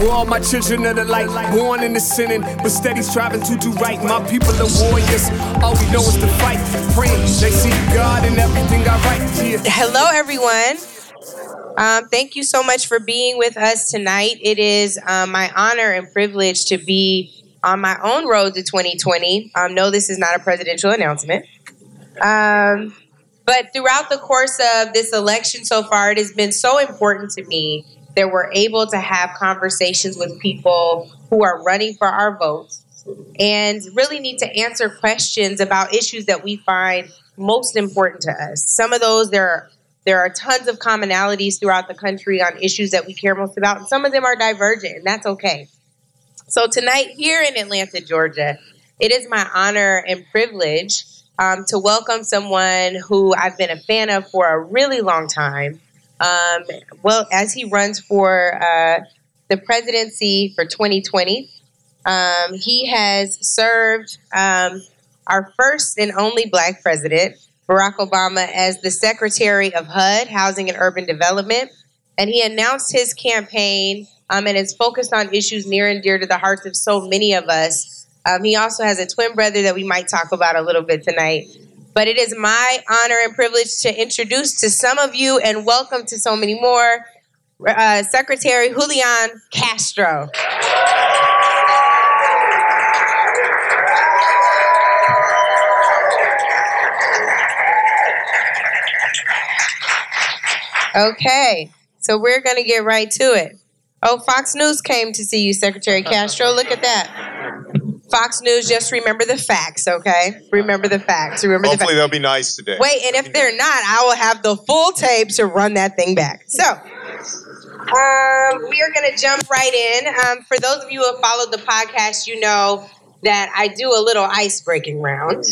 Where all my children of the light, born in the sinning, but steady striving to do right. My people are warriors. All we know is to fight, praying they see God in everything I write. Yeah. Hello, everyone. Um, thank you so much for being with us tonight. It is um, my honor and privilege to be on my own road to 2020. Um, no, this is not a presidential announcement. Um, but throughout the course of this election so far, it has been so important to me that we're able to have conversations with people who are running for our votes and really need to answer questions about issues that we find most important to us. Some of those there are there are tons of commonalities throughout the country on issues that we care most about, and some of them are divergent, and that's okay. So tonight here in Atlanta, Georgia, it is my honor and privilege um, to welcome someone who I've been a fan of for a really long time. Um, well, as he runs for uh, the presidency for 2020, um, he has served um, our first and only black president, Barack Obama, as the Secretary of HUD, Housing and Urban Development. And he announced his campaign um, and is focused on issues near and dear to the hearts of so many of us. Um, he also has a twin brother that we might talk about a little bit tonight. But it is my honor and privilege to introduce to some of you and welcome to so many more uh, Secretary Julian Castro. Okay, so we're going to get right to it. Oh, Fox News came to see you, Secretary Castro. Look at that. Fox News, just remember the facts, okay? Remember the facts. Remember the Hopefully facts. they'll be nice today. Wait, and if they're not, I will have the full tape to run that thing back. So, um, we are going to jump right in. Um, for those of you who have followed the podcast, you know that I do a little ice breaking round,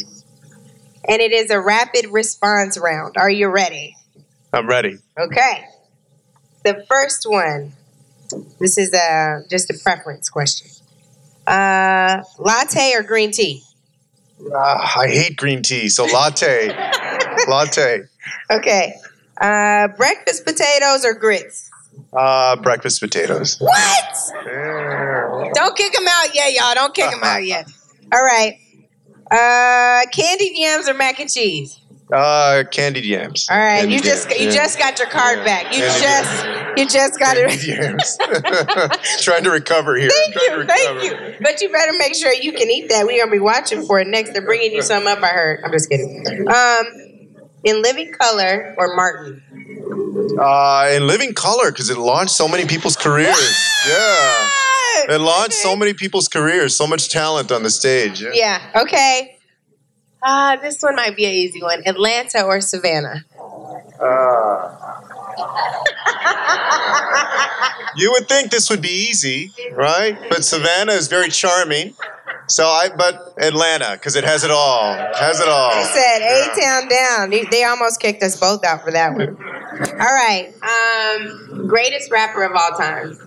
and it is a rapid response round. Are you ready? I'm ready. Okay. The first one. This is a just a preference question. Uh, latte or green tea? Ah, I hate green tea, so latte. latte. Okay. Uh, breakfast potatoes or grits? Uh, breakfast potatoes. What? Yeah. Don't kick them out yet, y'all. Don't kick them out yet. All right. Uh, candied yams or mac and cheese? Uh, candied yams. All right. Candied you just yams, you yeah. just got your card Yeah. back. You Candied just you just got it. Candied yams. Trying to recover here. Thank you, thank you. But you better make sure you can eat that. We're gonna be watching for it next. They're bringing you some up. I heard. I'm just kidding. Um, in living color or Martin? Uh, in living color, because it launched so many people's careers. Yeah. It launched so many people's careers, so much talent on the stage. Yeah. Yeah. Okay. Uh, this one might be an easy one. Atlanta or Savannah? You would think this would be easy, right? But Savannah is very charming. So I, but Atlanta, because it has it all. Has it all. They said A Town down. They, they almost kicked us both out for that one. All right. Um, greatest rapper of all time.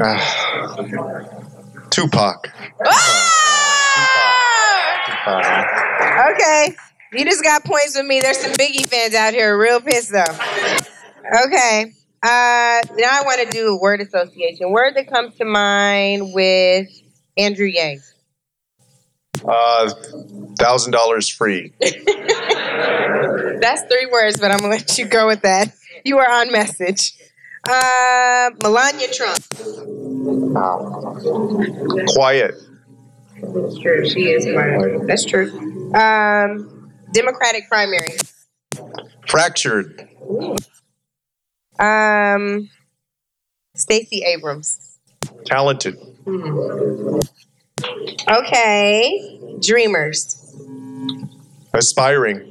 Ah. Tupac. Ah! Okay. You just got points with me. There's some Biggie fans out here real pissed though. Okay. Uh, now I want to do a word association. Word that comes to mind with Andrew Yang. Uh, thousand dollars free. That's three words, but I'm gonna let you go with that. You are on message. Uh, Melania Trump. Quiet. That's true. She is quiet. That's true. Um, Democratic primary. Fractured. Um, Stacey Abrams. Talented. Okay. Dreamers. Aspiring.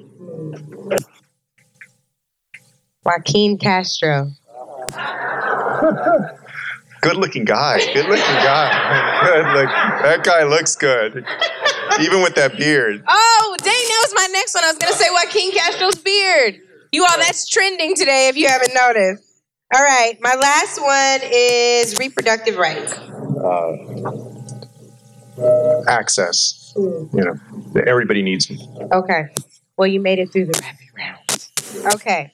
Joaquin Castro. Good looking guy. Good looking guy. Good look. That guy looks good. Even with that beard. Oh, dang, that was my next one. I was gonna say Joaquin Castro's beard. You all, that's trending today if you haven't noticed. All right, my last one is reproductive rights. Uh, access. Hmm. You know, everybody needs it. Okay. Well, you made it through the rapid round. Okay.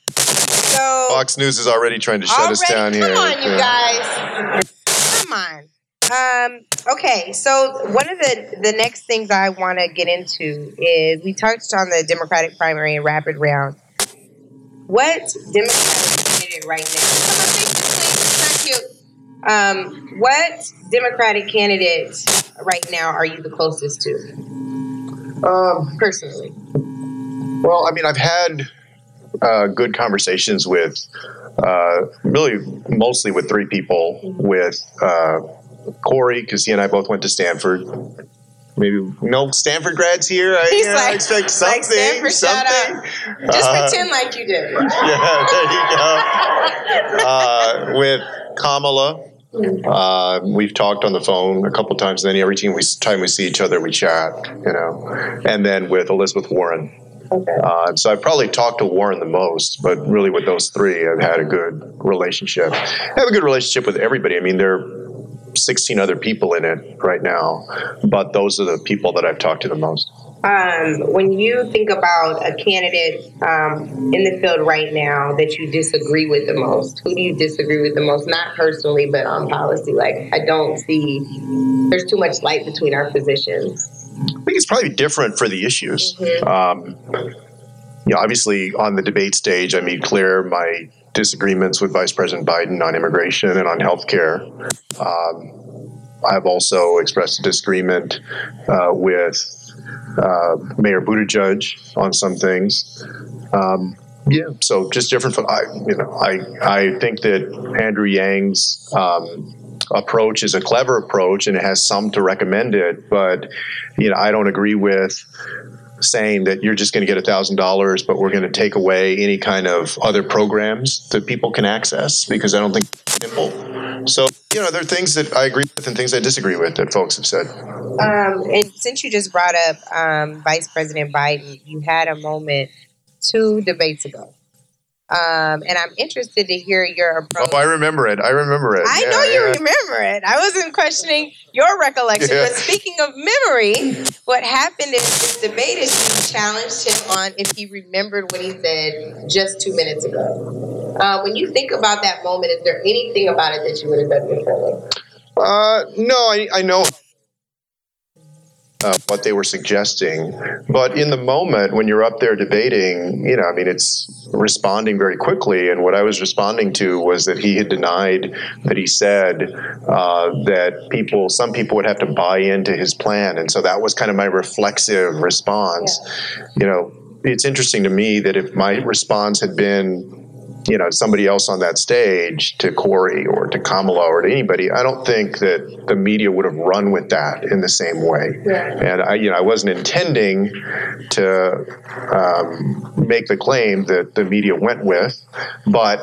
So So Fox News is already trying to shut already, us down here. come on, you Yeah. guys. Come on. Um, okay, so one of the the next things I want to get into is we touched on the Democratic primary and rapid round. What Democratic candidate right now? On, please, please, it's not cute. Um, what Democratic candidate right now are you the closest to, Um, personally? Well, I mean, I've had uh, good conversations with uh, really mostly with three people with uh, Cory, because he and I both went to Stanford. Maybe no Stanford grads here. I, He's know, like- I expect like something. Stanford, shout something. Just Uh, pretend like you did. Yeah, there you go. Uh, with Kamala, uh, we've talked on the phone a couple times. Then every time we time we see each other, we chat. You know, and then with Elizabeth Warren. Okay. Uh, so I've probably talked to Warren the most, but really with those three, I've had a good relationship. I have a good relationship with everybody. I mean, there are 16 other people in it right now, but those are the people that I've talked to the most. Um, when you think about a candidate um, in the field right now that you disagree with the most, who do you disagree with the most? Not personally, but on policy. Like, I don't see, there's too much light between our positions. I think it's probably different for the issues. Um, you know, obviously on the debate stage, I made clear my disagreements with Vice President Biden on immigration and on health care. Um, I've also expressed a disagreement uh, with uh, Mayor Buttigieg on some things. Um, yeah, so just different. From, I, you know, I I think that Andrew Yang's um, approach is a clever approach and it has some to recommend it, but you know, I don't agree with saying that you're just going to get a thousand dollars, but we're going to take away any kind of other programs that people can access because I don't think simple. So you know, there are things that I agree with and things I disagree with that folks have said. Um, and since you just brought up um, Vice President Biden, you had a moment two debates ago. Um, and I'm interested to hear your approach. Oh, I remember it. I remember it. I Yeah, know you yeah. remember it. I wasn't questioning your recollection. Yeah. But speaking of memory, what happened is this debate is you challenged him on if he remembered what he said just two minutes ago. Uh, when you think about that moment, is there anything about it that you would have done differently? Uh, no, I, I know uh, what they were suggesting, but in the moment when you're up there debating, you know, I mean, it's responding very quickly. And what I was responding to was that he had denied that he said uh, that people, some people would have to buy into his plan, and so that was kind of my reflexive response. You know, it's interesting to me that if my response had been you know somebody else on that stage to Cory or to Kamala or to anybody, I don't think that the media would have run with that in the same way. And I, you know, I wasn't intending to um, make the claim that the media went with, but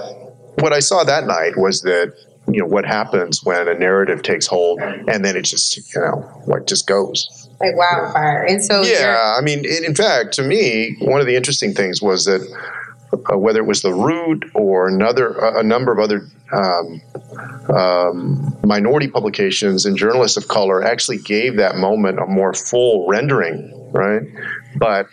what I saw that night was that you know what happens when a narrative takes hold and then it just you know like just goes. Like wildfire. And so Yeah, I mean, in, in fact, to me, one of the interesting things was that uh, whether it was the root or another a number of other um, um, minority publications and journalists of color actually gave that moment a more full rendering, right? But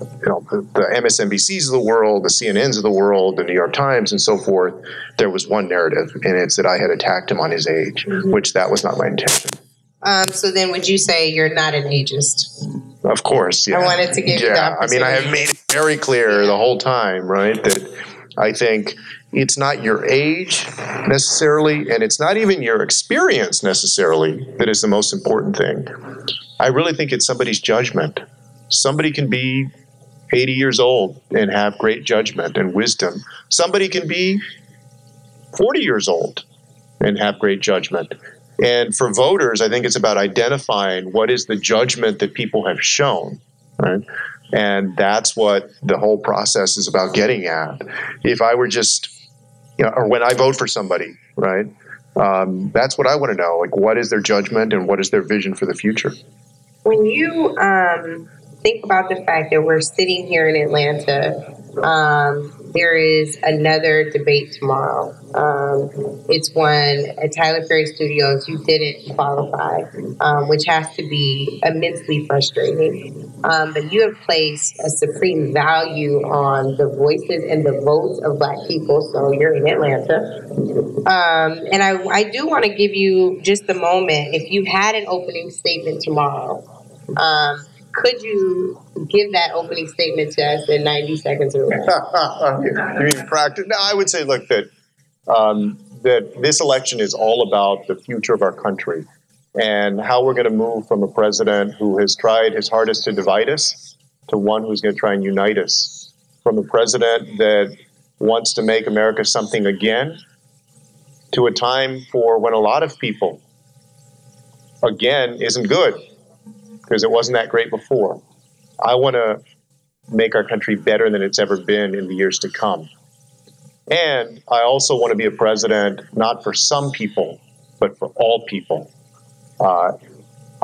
you know, the, the MSNBCs of the world, the CNNs of the world, the New York Times, and so forth, there was one narrative, and it's that I had attacked him on his age, which that was not my intention. Um, so then would you say you're not an ageist? Of course, yeah. I wanted to give you yeah, the I mean, I have made it very clear the whole time, right, that I think it's not your age necessarily, and it's not even your experience necessarily that is the most important thing. I really think it's somebody's judgment. Somebody can be 80 years old and have great judgment and wisdom. Somebody can be 40 years old and have great judgment. And for voters, I think it's about identifying what is the judgment that people have shown, right? And that's what the whole process is about getting at. If I were just, you know, or when I vote for somebody, right? Um, that's what I want to know. Like, what is their judgment and what is their vision for the future? When you um, think about the fact that we're sitting here in Atlanta, um, there is another debate tomorrow. Um, it's one at Tyler Perry Studios. You didn't qualify, um, which has to be immensely frustrating. Um, but you have placed a supreme value on the voices and the votes of Black people. So you're in Atlanta. Um, and I, I do want to give you just a moment. If you had an opening statement tomorrow, um, could you give that opening statement to us in 90 seconds or less? you mean practice? No, I would say, look, that um, that this election is all about the future of our country and how we're going to move from a president who has tried his hardest to divide us to one who's going to try and unite us. From a president that wants to make America something again to a time for when a lot of people, again, isn't good because it wasn't that great before. I want to make our country better than it's ever been in the years to come. And I also want to be a president not for some people, but for all people. Uh,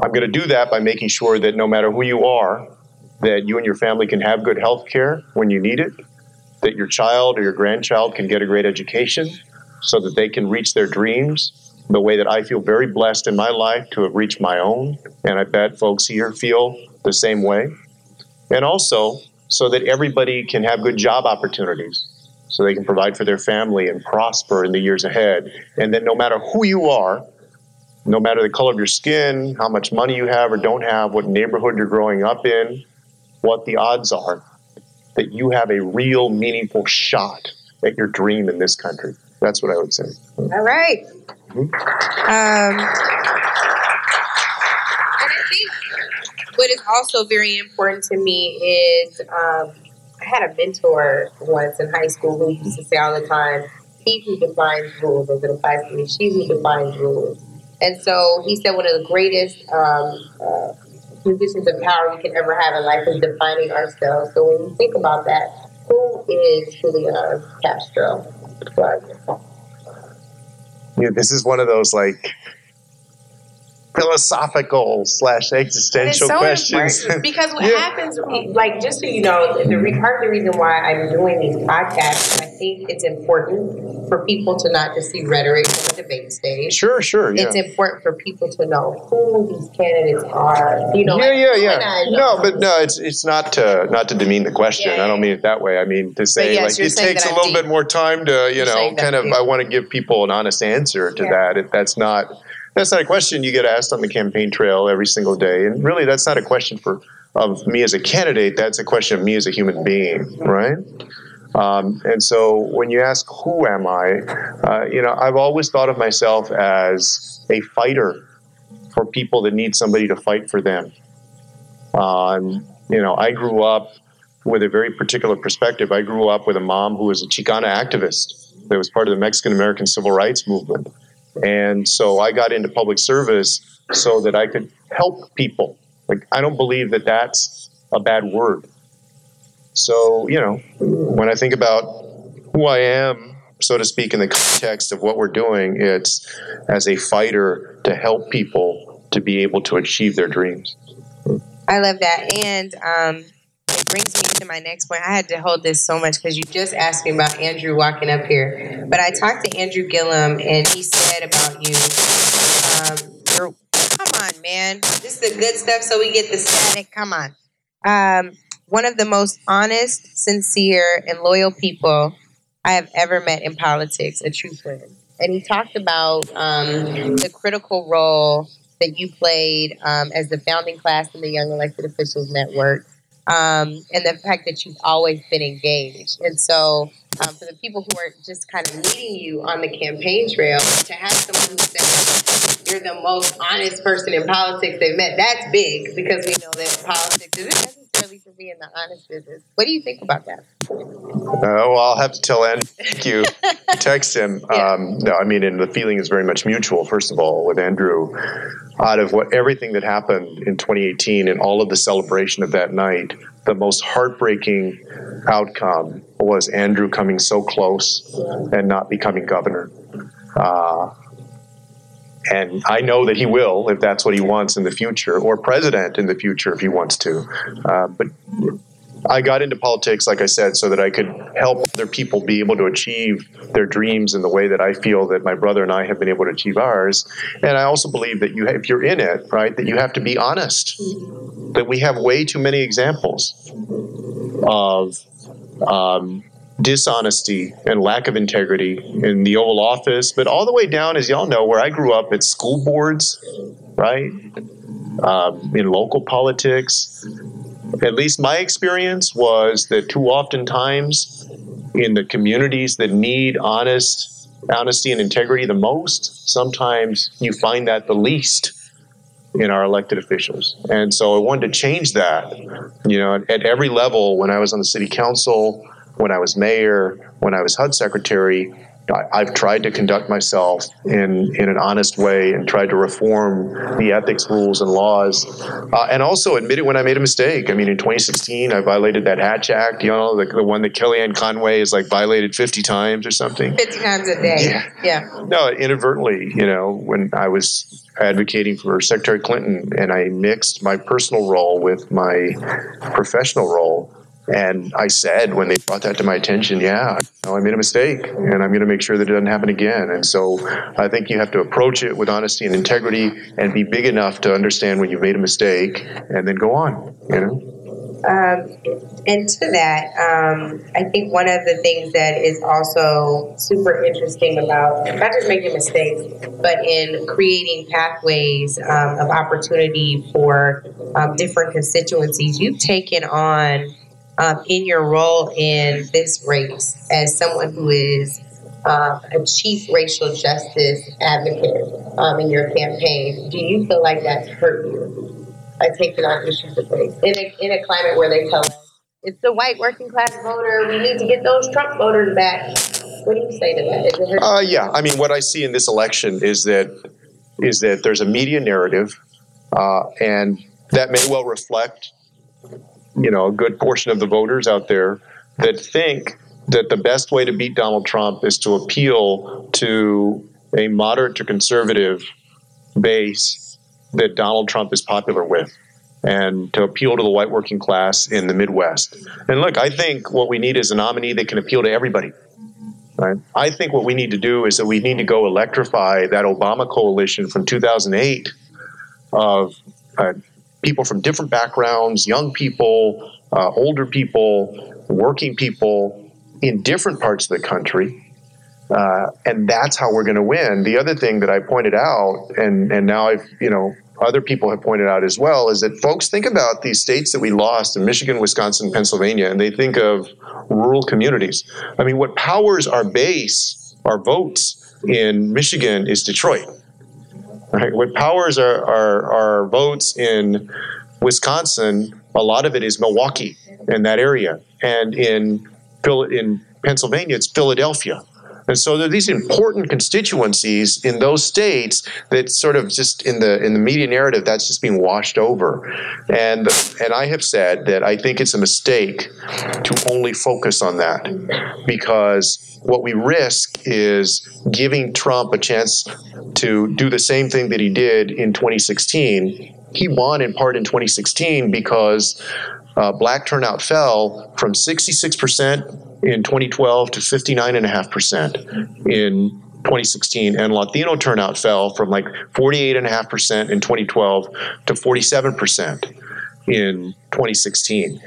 I'm going to do that by making sure that no matter who you are, that you and your family can have good health care when you need it, that your child or your grandchild can get a great education so that they can reach their dreams the way that I feel very blessed in my life to have reached my own. And I bet folks here feel the same way. And also so that everybody can have good job opportunities so they can provide for their family and prosper in the years ahead. And that no matter who you are, no matter the color of your skin, how much money you have or don't have, what neighborhood you're growing up in, what the odds are, that you have a real meaningful shot at your dream in this country. That's what I would say. All right. Um, and I think what is also very important to me is um, I had a mentor once in high school who used to say all the time, he who defines rules, as it applies to me, she who defines rules. And so he said one of the greatest um, uh, positions of power we can ever have in life is defining ourselves. So when you think about that, who is Julian Castro? Yeah, this is one of those like philosophical slash existential so questions. because what yeah. happens, like just so you know, the re- part of the reason why I'm doing these podcasts, I think it's important for people to not just see rhetoric on the debate stage. Sure, sure. Yeah. It's important for people to know who these candidates are. You know, yeah, like, yeah, yeah. No, but no, it's it's not to not to demean the question. Yeah, I don't mean it that way. I mean to say yes, like it takes a little deep. bit more time to you know kind of. I want to give people an honest answer to that. If that's not that's not a question you get asked on the campaign trail every single day. And really, that's not a question for of me as a candidate. That's a question of me as a human being, right? Um, and so when you ask who am I, uh, you know, I've always thought of myself as a fighter for people that need somebody to fight for them. Um, you know, I grew up with a very particular perspective. I grew up with a mom who was a Chicana activist that was part of the Mexican American civil rights movement. And so I got into public service so that I could help people. Like, I don't believe that that's a bad word. So, you know, when I think about who I am, so to speak, in the context of what we're doing, it's as a fighter to help people to be able to achieve their dreams. I love that. And um, brings me to my next point. I had to hold this so much because you just asked me about Andrew walking up here. But I talked to Andrew Gillum, and he said about you, um, come on, man. This is the good stuff, so we get the static. Come on. Um, one of the most honest, sincere, and loyal people I have ever met in politics, a true friend. And he talked about um, the critical role that you played um, as the founding class in the Young Elected Officials Network um, and the fact that you've always been engaged. And so, um, for the people who are just kind of meeting you on the campaign trail, to have someone who says you're the most honest person in politics they've met, that's big because we know that politics isn't necessarily for being the honest business. What do you think about that? Uh, well, I'll have to tell you. Text him. Yeah. Um, no, I mean, and the feeling is very much mutual. First of all, with Andrew, out of what everything that happened in 2018 and all of the celebration of that night, the most heartbreaking outcome was Andrew coming so close and not becoming governor. Uh, and I know that he will if that's what he wants in the future, or president in the future if he wants to. Uh, but I got into politics, like I said, so that I could help other people be able to achieve their dreams in the way that I feel that my brother and I have been able to achieve ours. And I also believe that you, if you're in it, right, that you have to be honest. That we have way too many examples of um, dishonesty and lack of integrity in the Oval Office, but all the way down, as y'all know, where I grew up at school boards, right, um, in local politics. At least my experience was that too often times in the communities that need honest honesty and integrity the most sometimes you find that the least in our elected officials. And so i wanted to change that you know at every level. When i was on the city council when i was mayor when i was hud secretary I've tried to conduct myself in, in an honest way and tried to reform the ethics rules and laws, uh, and also admit it when I made a mistake. I mean, in 2016, I violated that Hatch Act, you know, the, the one that Kellyanne Conway is like violated 50 times or something. 50 times a day. Yeah. yeah. No, inadvertently, you know, when I was advocating for Secretary Clinton and I mixed my personal role with my professional role and I said when they brought that to my attention, yeah, I made a mistake and I'm going to make sure that it doesn't happen again. And so I think you have to approach it with honesty and integrity and be big enough to understand when you've made a mistake and then go on, you know? Um, and to that, um, I think one of the things that is also super interesting about not just making mistakes, but in creating pathways um, of opportunity for um, different constituencies, you've taken on um, in your role in this race as someone who is uh, a chief racial justice advocate um, in your campaign, do you feel like that's hurt you by taking on issues of race in a, in a climate where they tell us it's the white working class voter, we need to get those Trump voters back? What do you say to that? Uh, yeah, I mean, what I see in this election is that is that there's a media narrative, uh, and that may well reflect you know a good portion of the voters out there that think that the best way to beat Donald Trump is to appeal to a moderate to conservative base that Donald Trump is popular with and to appeal to the white working class in the Midwest. And look, I think what we need is a nominee that can appeal to everybody. Right? I think what we need to do is that we need to go electrify that Obama coalition from 2008 of uh, people from different backgrounds, young people, uh, older people, working people in different parts of the country. Uh, and that's how we're going to win. The other thing that I pointed out, and, and now I've, you know, other people have pointed out as well, is that folks think about these states that we lost in Michigan, Wisconsin, Pennsylvania, and they think of rural communities. I mean, what powers our base, our votes in Michigan is Detroit. Right? What powers our, our, our votes in Wisconsin, a lot of it is Milwaukee and that area. And in, in Pennsylvania, it's Philadelphia. And so there are these important constituencies in those states that sort of just in the in the media narrative that's just being washed over. And and I have said that I think it's a mistake to only focus on that because what we risk is giving Trump a chance to do the same thing that he did in 2016. He won in part in 2016 because uh, black turnout fell from 66% in 2012 to 59.5% in 2016, and Latino turnout fell from like 48.5% in 2012 to 47% in 2016.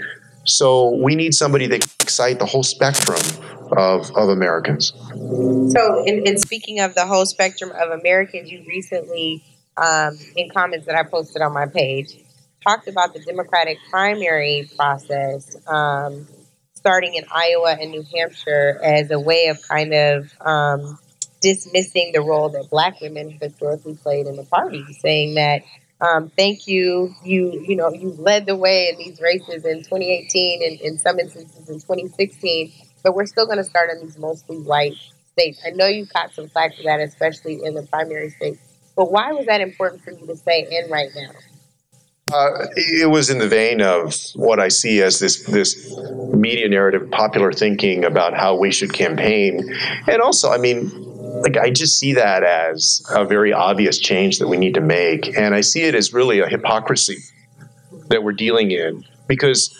So we need somebody that can excite the whole spectrum of, of Americans. So, in, in speaking of the whole spectrum of Americans, you recently, um, in comments that I posted on my page, talked about the Democratic primary process um, starting in Iowa and New Hampshire as a way of kind of um, dismissing the role that Black women historically played in the party, saying that um, thank you. You you know you led the way in these races in 2018 and in some instances in 2016, but we're still going to start in these mostly white states. I know you caught some flack for that, especially in the primary states. But why was that important for you to say in right now? Uh, it was in the vein of what I see as this this media narrative, popular thinking about how we should campaign, and also, I mean, like I just see that as a very obvious change that we need to make, and I see it as really a hypocrisy that we're dealing in because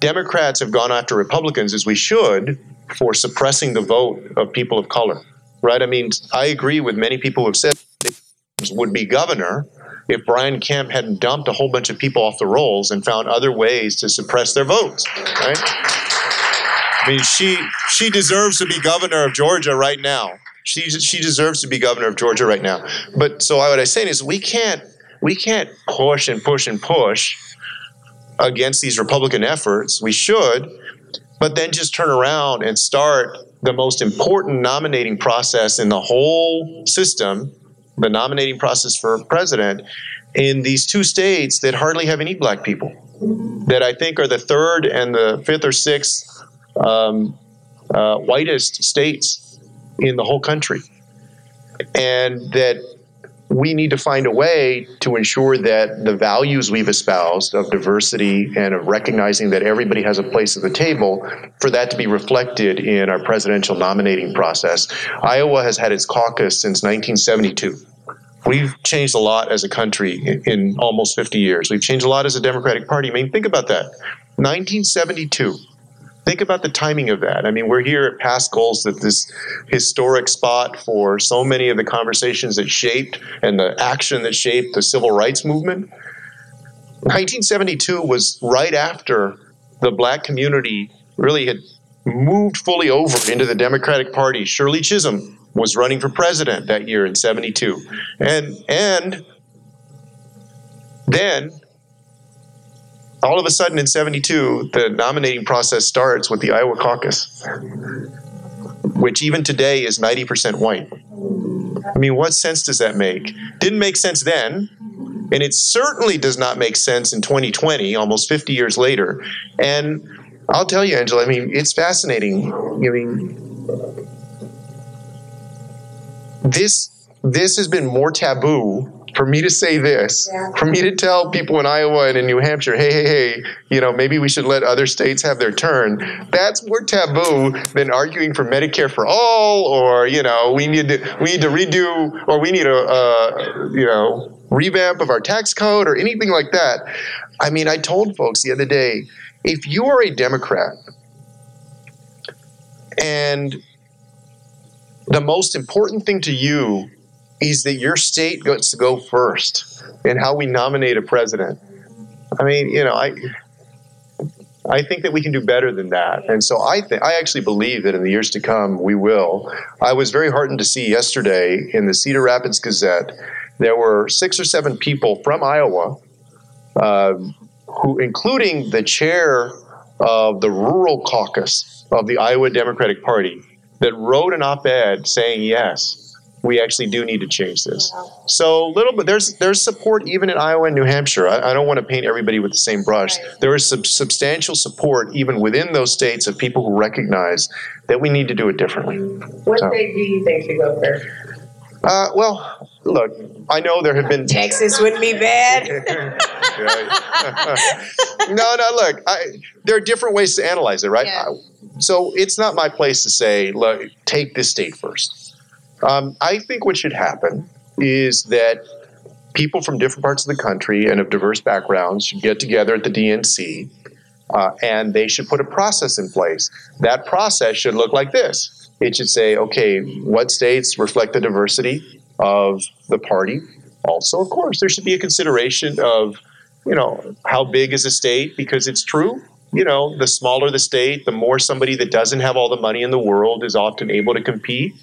Democrats have gone after Republicans, as we should, for suppressing the vote of people of color. Right? I mean, I agree with many people who have said would be governor if Brian Kemp hadn't dumped a whole bunch of people off the rolls and found other ways to suppress their votes. Right? I mean, she she deserves to be governor of Georgia right now. She she deserves to be governor of Georgia right now. But so what I'm saying is we can't we can't push and push and push against these Republican efforts. We should, but then just turn around and start the most important nominating process in the whole system, the nominating process for president, in these two states that hardly have any black people, that I think are the third and the fifth or sixth um, uh, whitest states in the whole country. And that we need to find a way to ensure that the values we've espoused of diversity and of recognizing that everybody has a place at the table, for that to be reflected in our presidential nominating process. Iowa has had its caucus since 1972. We've changed a lot as a country in, almost 50 years. We've changed a lot as a Democratic Party. I mean, think about that. 1972 think about the timing of that. I mean, we're here at Paschal's at this historic spot for so many of the conversations that shaped and the action that shaped the civil rights movement. 1972 was right after the black community really had moved fully over into the Democratic Party. Shirley Chisholm was running for president that year in 72. And and then all of a sudden in 72, the nominating process starts with the Iowa caucus, which even today is 90% white. I mean, what sense does that make? Didn't make sense then, and it certainly does not make sense in 2020, almost 50 years later. And I'll tell you, Angela, I mean, it's fascinating. I mean, this this has been more taboo for me to say this, for me to tell people in Iowa and in New Hampshire, hey, hey, hey, you know, maybe we should let other states have their turn. That's more taboo than arguing for Medicare for all, or you know, we need to we need to redo, or we need a uh, you know revamp of our tax code, or anything like that. I mean, I told folks the other day, if you are a Democrat and the most important thing to you is that your state gets to go first in how we nominate a president. I mean, you know, I I think that we can do better than that. And so I think I actually believe that in the years to come we will. I was very heartened to see yesterday in the Cedar Rapids Gazette there were six or seven people from Iowa, uh, who, including the chair of the rural caucus of the Iowa Democratic Party, that wrote an op-ed saying yes we actually do need to change this. So little bit there's there's support even in Iowa and New Hampshire. I, I don't want to paint everybody with the same brush. There is sub- substantial support even within those states of people who recognize that we need to do it differently. What so. state do you think should go first? Uh, well, look, I know there have been Texas wouldn't be bad. no, no, look, I, there are different ways to analyze it, right? Yeah. So it's not my place to say, look, take this state first um, I think what should happen is that people from different parts of the country and of diverse backgrounds should get together at the DNC uh, and they should put a process in place. That process should look like this it should say, okay, what states reflect the diversity of the party? Also, of course, there should be a consideration of, you know, how big is a state? Because it's true, you know, the smaller the state, the more somebody that doesn't have all the money in the world is often able to compete.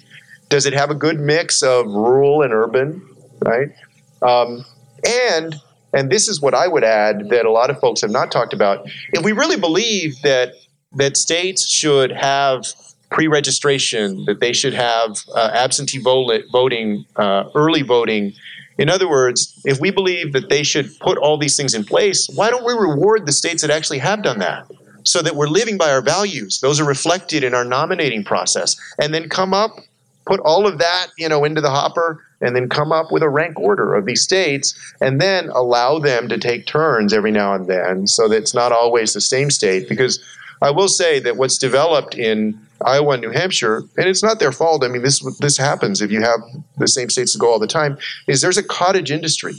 Does it have a good mix of rural and urban? Right. Um, and and this is what I would add that a lot of folks have not talked about. If we really believe that that states should have pre-registration, that they should have uh, absentee voting, uh, early voting. In other words, if we believe that they should put all these things in place, why don't we reward the states that actually have done that? So that we're living by our values. Those are reflected in our nominating process. And then come up put all of that, you know, into the hopper and then come up with a rank order of these states and then allow them to take turns every now and then so that it's not always the same state because I will say that what's developed in Iowa and New Hampshire, and it's not their fault. I mean, this this happens if you have the same states to go all the time. Is there's a cottage industry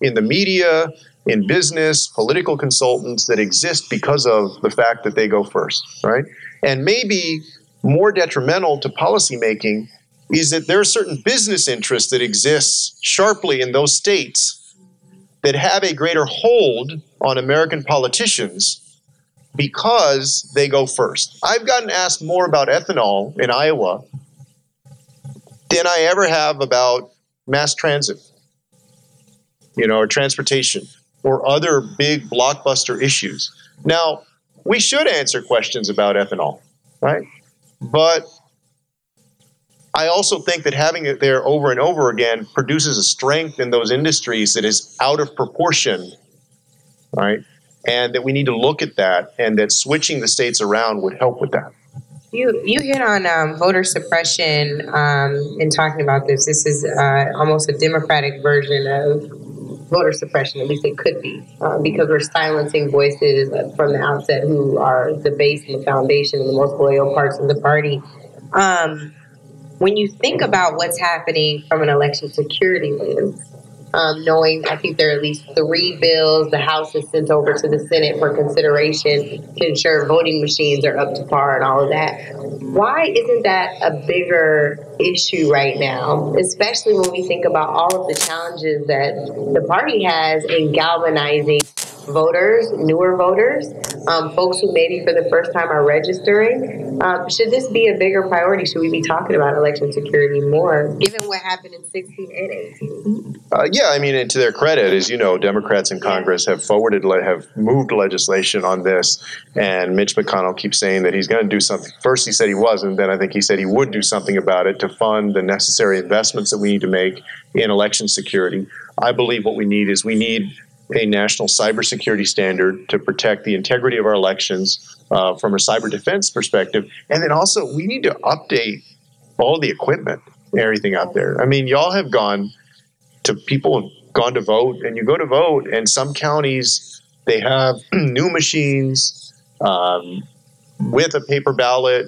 in the media, in business, political consultants that exist because of the fact that they go first, right? And maybe more detrimental to policymaking is that there are certain business interests that exist sharply in those states that have a greater hold on American politicians because they go first. I've gotten asked more about ethanol in Iowa than I ever have about mass transit, you know, or transportation or other big blockbuster issues. Now, we should answer questions about ethanol, right? But I also think that having it there over and over again produces a strength in those industries that is out of proportion, right? And that we need to look at that, and that switching the states around would help with that. You you hit on um, voter suppression um, in talking about this. This is uh, almost a democratic version of voter suppression. At least it could be uh, because we're silencing voices from the outset who are the base and the foundation and the most loyal parts of the party. Um, when you think about what's happening from an election security lens, um, knowing I think there are at least three bills the House has sent over to the Senate for consideration to ensure voting machines are up to par and all of that. Why isn't that a bigger issue right now, especially when we think about all of the challenges that the party has in galvanizing voters, newer voters, um, folks who maybe for the first time are registering. Um, should this be a bigger priority? Should we be talking about election security more, given what happened in 16 and 18? Uh, yeah, I mean, to their credit, as you know, Democrats in Congress have forwarded, have moved legislation on this, and Mitch McConnell keeps saying that he's going to do something. First, he said he wasn't, then I think he said he would do something about it to fund the necessary investments that we need to make in election security. I believe what we need is we need a national cybersecurity standard to protect the integrity of our elections uh, from a cyber defense perspective. And then also, we need to update all the equipment everything out there. I mean, y'all have gone to people have gone to vote, and you go to vote, and some counties they have new machines um, with a paper ballot.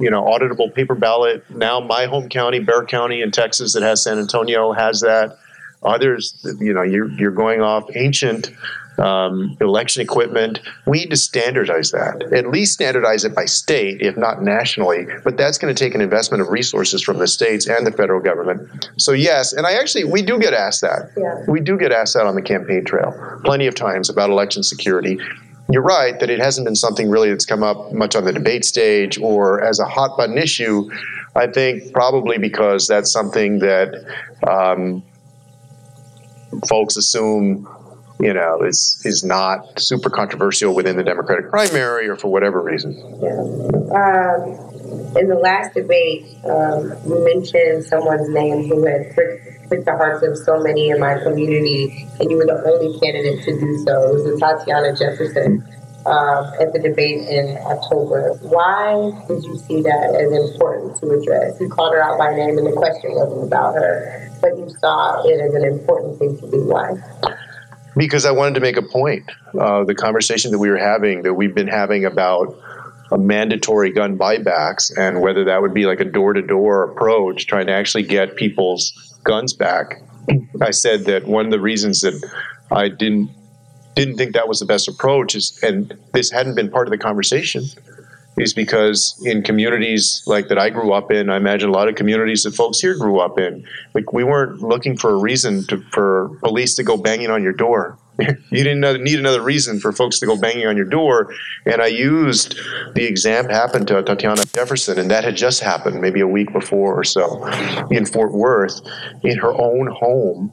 You know, auditable paper ballot. Now, my home county, Bexar County in Texas, that has San Antonio, has that. Others, you know, you're, you're going off ancient um, election equipment. We need to standardize that. At least standardize it by state, if not nationally. But that's going to take an investment of resources from the states and the federal government. So yes, and I actually we do get asked that. Yeah. We do get asked that on the campaign trail plenty of times about election security. You're right that it hasn't been something really that's come up much on the debate stage or as a hot button issue. I think probably because that's something that. Um, folks assume you know is is not super controversial within the Democratic primary or for whatever reason. Yeah. Um, in the last debate, um, you mentioned someone's name who had pricked, the hearts of so many in my community, and you were the only candidate to do so. It was Tatiana Jefferson. Um, at the debate in October. Why did you see that as important to address? You called her out by name, and the question wasn't about her, but you saw it as an important thing to do. Why? Because I wanted to make a point. Uh, the conversation that we were having, that we've been having about a mandatory gun buybacks, and whether that would be like a door to door approach, trying to actually get people's guns back. I said that one of the reasons that I didn't didn't think that was the best approach is, and this hadn't been part of the conversation is because in communities like that I grew up in, I imagine a lot of communities that folks here grew up in, like we weren't looking for a reason to, for police to go banging on your door. you didn't need another reason for folks to go banging on your door. And I used the exam happened to Tatiana Jefferson, and that had just happened maybe a week before or so in Fort Worth in her own home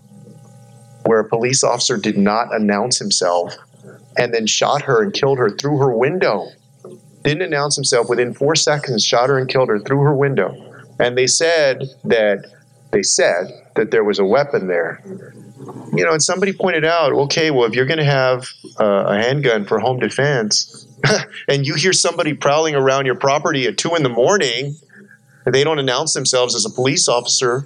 where a police officer did not announce himself and then shot her and killed her through her window. Didn't announce himself within four seconds, shot her and killed her through her window. And they said that they said that there was a weapon there. You know, and somebody pointed out, okay, well, if you're going to have uh, a handgun for home defense, and you hear somebody prowling around your property at two in the morning, and they don't announce themselves as a police officer,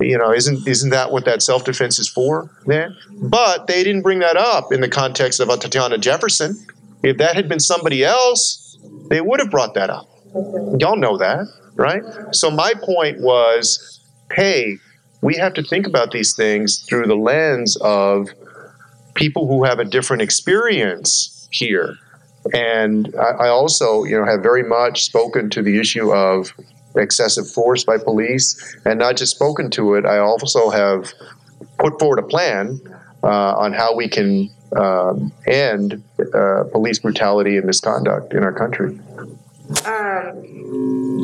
you know, isn't isn't that what that self defense is for? Then, but they didn't bring that up in the context of a Tatiana Jefferson. If that had been somebody else, they would have brought that up. Y'all know that, right? So my point was, hey, we have to think about these things through the lens of people who have a different experience here. And I, I also, you know, have very much spoken to the issue of excessive force by police, and not just spoken to it. I also have put forward a plan uh, on how we can um, end uh, police brutality and misconduct in our country. Um,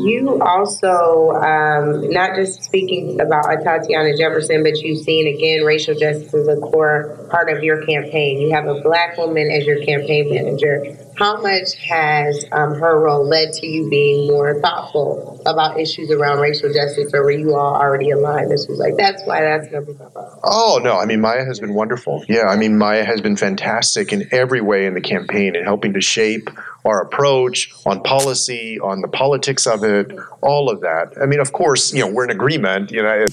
you also, um, not just speaking about Tatiana Jefferson, but you've seen again racial justice as a core part of your campaign. You have a black woman as your campaign manager. How much has um, her role led to you being more thoughtful about issues around racial justice, or were you all already aligned? This was like, that's why that's number five. Oh, no. I mean, Maya has been wonderful. Yeah. I mean, Maya has been fantastic in every way in the campaign and helping to shape our approach on policy, on the politics of it, all of that. I mean, of course, you know, we're in agreement. You know,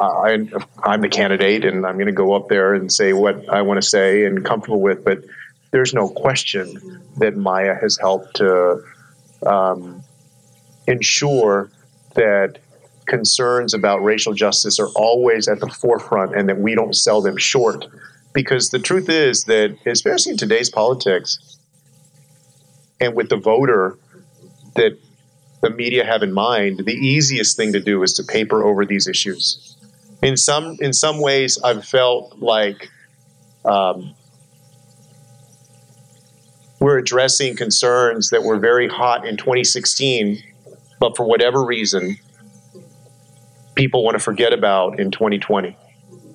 I, I'm the candidate, and I'm going to go up there and say what I want to say and comfortable with. But there's no question that Maya has helped to um, ensure that concerns about racial justice are always at the forefront, and that we don't sell them short. Because the truth is that, especially in today's politics, and with the voter that the media have in mind, the easiest thing to do is to paper over these issues. In some in some ways, I've felt like um, we're addressing concerns that were very hot in 2016, but for whatever reason, people want to forget about in 2020.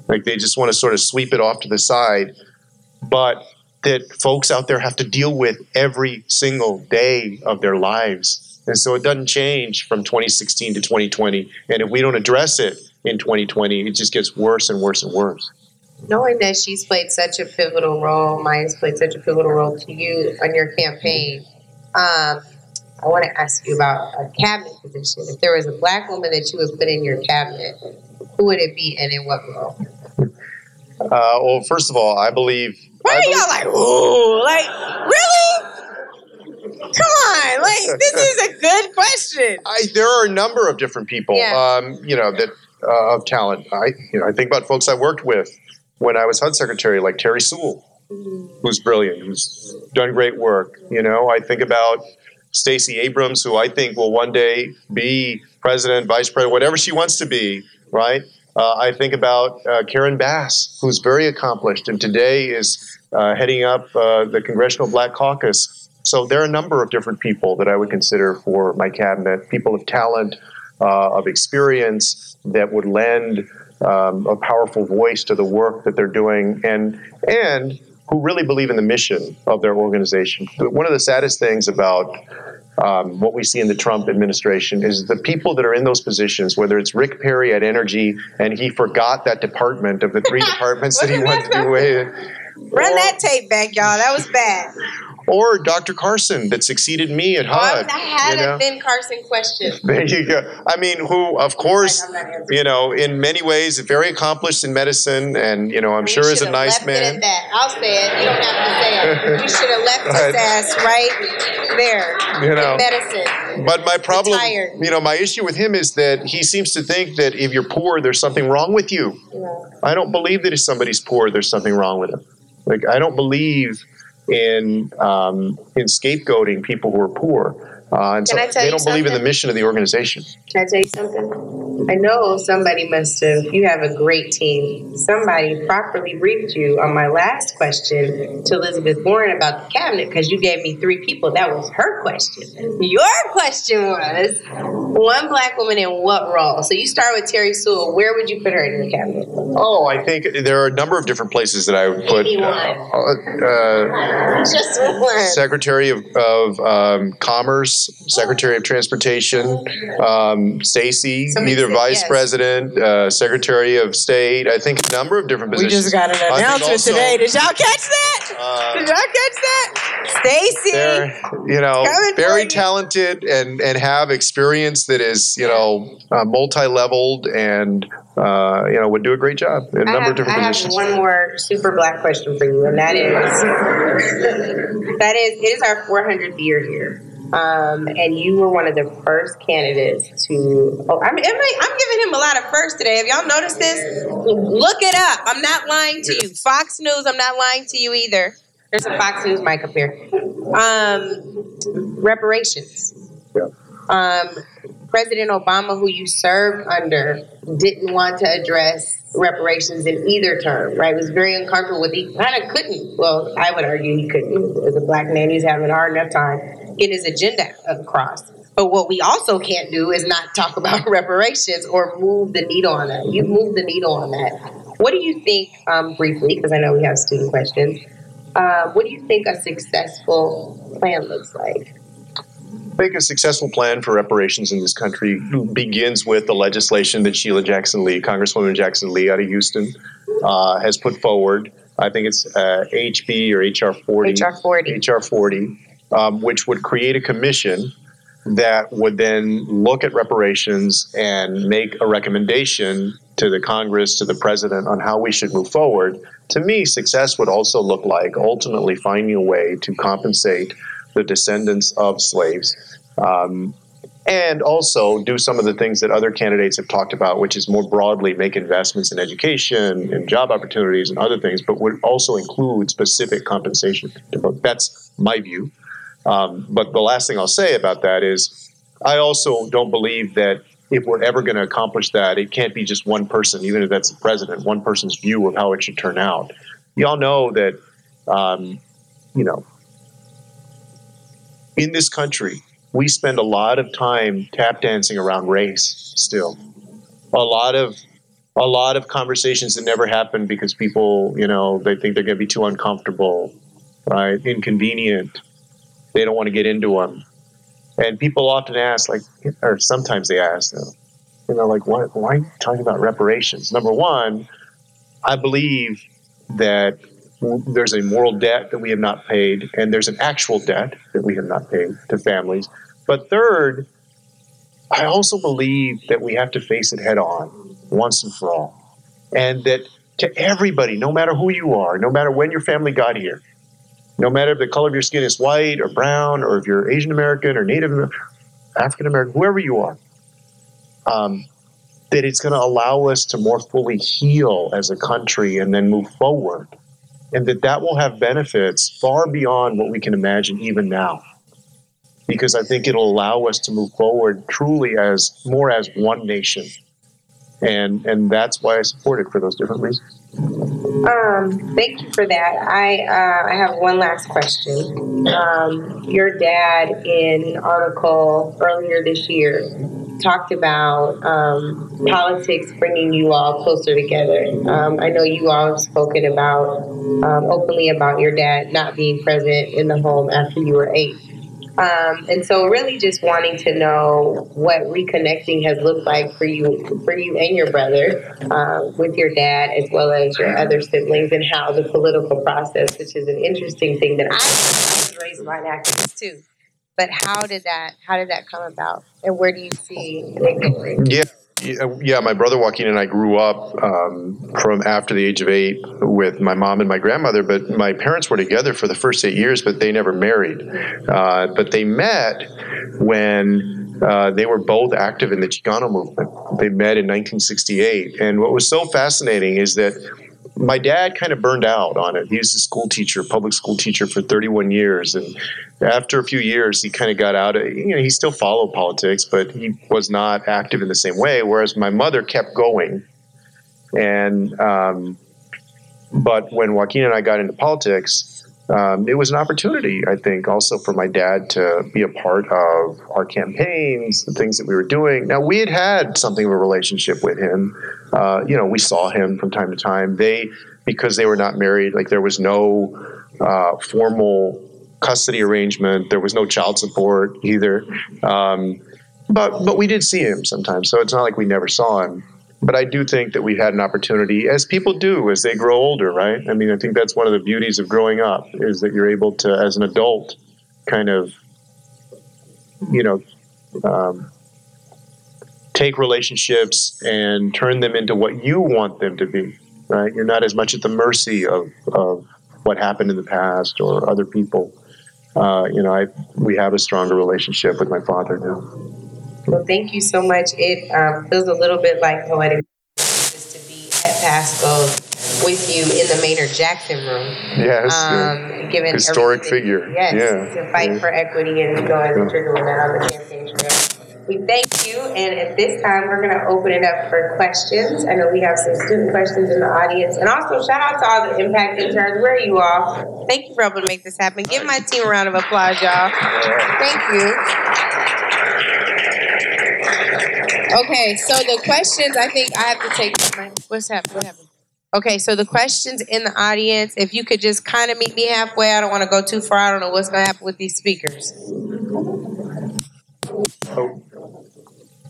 Like they just want to sort of sweep it off to the side. But that folks out there have to deal with every single day of their lives. And so it doesn't change from 2016 to 2020. And if we don't address it in 2020, it just gets worse and worse and worse. Knowing that she's played such a pivotal role, Maya's played such a pivotal role to you on your campaign, um, I want to ask you about a cabinet position. If there was a black woman that you would put in your cabinet, who would it be and in what role? Uh, well, first of all, I believe why are y'all like, ooh, like, really? Come on, like this is a good question. I, there are a number of different people, yeah. um, you know, that uh, of talent. I, you know, I think about folks I worked with when I was HUD secretary, like Terri Sewell, who's brilliant, who's done great work. You know, I think about Stacey Abrams, who I think will one day be president, vice president, whatever she wants to be, right? Uh, I think about uh, Karen Bass, who's very accomplished and today is uh, heading up uh, the Congressional Black Caucus. So there are a number of different people that I would consider for my cabinet, people of talent, uh, of experience that would lend um, a powerful voice to the work that they're doing and, and who really believe in the mission of their organization. One of the saddest things about um, what we see in the Trump administration is the people that are in those positions, whether it's Rick Perry at Energy and he forgot that department of the three departments that he wanted to do away with. Run that tape back, y'all. That was bad or Dr. Carson that succeeded me at HUD. Oh, I had you know? a Ben Carson question. There you go. I mean, who, of course, you know, in many ways, very accomplished in medicine, and you know, I'm sure is a nice man. that. I'll say it. You don't have to say it. You should have left his ass right there. You know, medicine. But my problem, Retired. you know, my issue with him is that he seems to think that if you're poor, there's something wrong with you. Yeah. I don't believe that if somebody's poor, there's something wrong with him. Like I don't believe in um, in scapegoating people who are poor. Uh, and so they don't believe in the mission of the organization. Can I tell you something? I know somebody must have, you have a great team. Somebody properly briefed you on my last question to Elizabeth Warren about the cabinet because you gave me three people. That was her question. Your question was one black woman in what role? So you start with Terri Sewell. Where would you put her in your cabinet? Oh, I think there are a number of different places that I would put. Uh, uh, Just one. Secretary of, of um, Commerce. Secretary of Transportation, um, Stacey, either Vice yes. President, uh, Secretary of State. I think a number of different positions. We just got an announcement also, today. Did y'all catch that? Uh, Did y'all catch that? Stacey, you know, very talented and and have experience that is you know uh, multi-leveled and uh, you know, would do a great job in a number have, of different I positions. have one more super black question for you, and that is that is it is our 400th year here. Um, and you were one of the first candidates to. Oh, I'm, I'm giving him a lot of first today. Have y'all noticed this? Look it up. I'm not lying to you. Fox News. I'm not lying to you either. There's a Fox News mic up here. Um, reparations. Yeah. Um, President Obama, who you served under, didn't want to address reparations in either term, right? Was very uncomfortable with. He kind of couldn't. Well, I would argue he couldn't. As a black man, he's having a hard enough time get his agenda across. But what we also can't do is not talk about reparations or move the needle on that. You move the needle on that. What do you think, um, briefly, because I know we have student questions, uh, what do you think a successful plan looks like? I think a successful plan for reparations in this country begins with the legislation that Sheila Jackson Lee, Congresswoman Jackson Lee out of Houston, uh, has put forward. I think it's uh, HB or HR 40. HR 40. HR 40, um, which would create a commission that would then look at reparations and make a recommendation to the Congress, to the president on how we should move forward. To me, success would also look like ultimately finding a way to compensate the descendants of slaves. Um, and also do some of the things that other candidates have talked about, which is more broadly make investments in education and job opportunities and other things, but would also include specific compensation. That's my view. Um, but the last thing I'll say about that is I also don't believe that if we're ever going to accomplish that, it can't be just one person, even if that's the president, one person's view of how it should turn out. You all know that, um, you know, in this country, we spend a lot of time tap dancing around race still. A lot of a lot of conversations that never happen because people, you know, they think they're going to be too uncomfortable, right? Inconvenient. They don't want to get into them. And people often ask, like, or sometimes they ask, you know, like, why, why are you talking about reparations? Number one, I believe that there's a moral debt that we have not paid, and there's an actual debt that we have not paid to families. But third, I also believe that we have to face it head on once and for all. And that to everybody, no matter who you are, no matter when your family got here, no matter if the color of your skin is white or brown, or if you're Asian American or Native African American, whoever you are, um, that it's going to allow us to more fully heal as a country and then move forward. And that that will have benefits far beyond what we can imagine even now. Because i think it'll allow us to move forward truly as more as one nation. And and that's why i support it for those different reasons um, thank you for that. I uh, I have one last question. Um, your dad, in an article earlier this year, talked about um, politics bringing you all closer together. Um, I know you all have spoken about um, openly about your dad not being present in the home after you were eight. Um, and so, really, just wanting to know what reconnecting has looked like for you, for you and your brother, uh, with your dad as well as your other siblings, and how the political process, which is an interesting thing that I, I was raised by an activist too. But how did that how did that come about, and where do you see it going? Yeah. Yeah, my brother Joaquin and I grew up um, from after the age of eight with my mom and my grandmother. But my parents were together for the first eight years, but they never married. Uh, but they met when uh, they were both active in the Chicano movement. They met in 1968. And what was so fascinating is that my dad kind of burned out on it. He was a school teacher, public school teacher for 31 years, and after a few years, he kind of got out of. You know, he still followed politics, but he was not active in the same way. Whereas my mother kept going, and um, but when Joaquin and I got into politics, um, it was an opportunity, I think, also for my dad to be a part of our campaigns, the things that we were doing. Now, we had had something of a relationship with him. Uh, you know, we saw him from time to time. They, because they were not married, like there was no uh, formal custody arrangement. There was no child support either. Um, but but we did see him sometimes, so it's not like we never saw him but I do think that we had an opportunity, as people do as they grow older, right? I mean, I think that's one of the beauties of growing up is that you're able to, as an adult, kind of, you know, um, take relationships and turn them into what you want them to be, right? You're not as much at the mercy of, of what happened in the past or other people. uh, you know, I we have a stronger relationship with my father now. Well, thank you so much. It um, feels a little bit like poetic just to be at Pasco with you in the Maynard Jackson room. Yes, Um, given Historic figure. Yes, Yeah. to fight Yeah. for equity and to go as a trigger on that on the campaign trail. We thank you, and at this time, we're gonna open it up for questions. I know we have some student questions in the audience, and also shout out to all the impact interns. Where are you all? Thank you for helping make this happen. Give my team a round of applause, y'all. Thank you. Okay, so the questions, I think I have to take what's happened? What happened? Okay, so the questions in the audience, if you could just kind of meet me halfway, I don't want to go too far. I don't know what's going to happen with these speakers. Oh,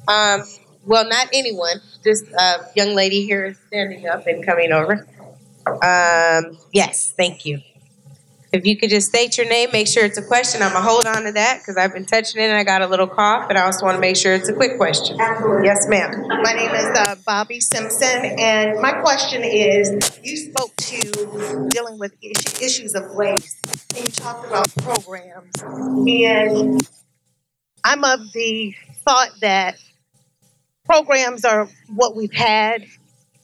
Um, well, not anyone, just a young lady here is standing up and coming over. Um, yes, thank you. If you could just state your name, make sure it's a question. I'm gonna hold on to that because I've been touching it and I got a little cough, but I also want to make sure it's a quick question. Absolutely. Yes, ma'am. My name is uh, Bobby Simpson, and my question is you spoke to dealing with issues of race, and you talked about programs. And I'm of the thought that programs are what we've had,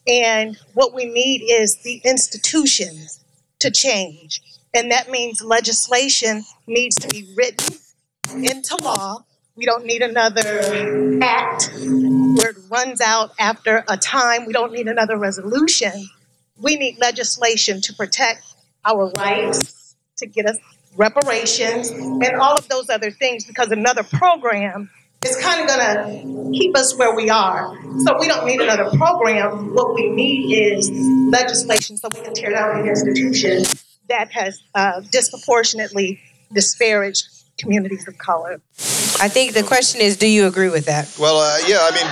and what we need is the institutions to change. And that means legislation needs to be written into law. We don't need another act where it runs out after a time. We don't need another resolution. We need legislation to protect our rights, to get us reparations, and all of those other things because another program is kind of going to keep us where we are. So we don't need another program. What we need is legislation so we can tear down the institution that has uh, disproportionately disparaged communities of color. I think the question is, do you agree with that? Well, uh, yeah, I mean.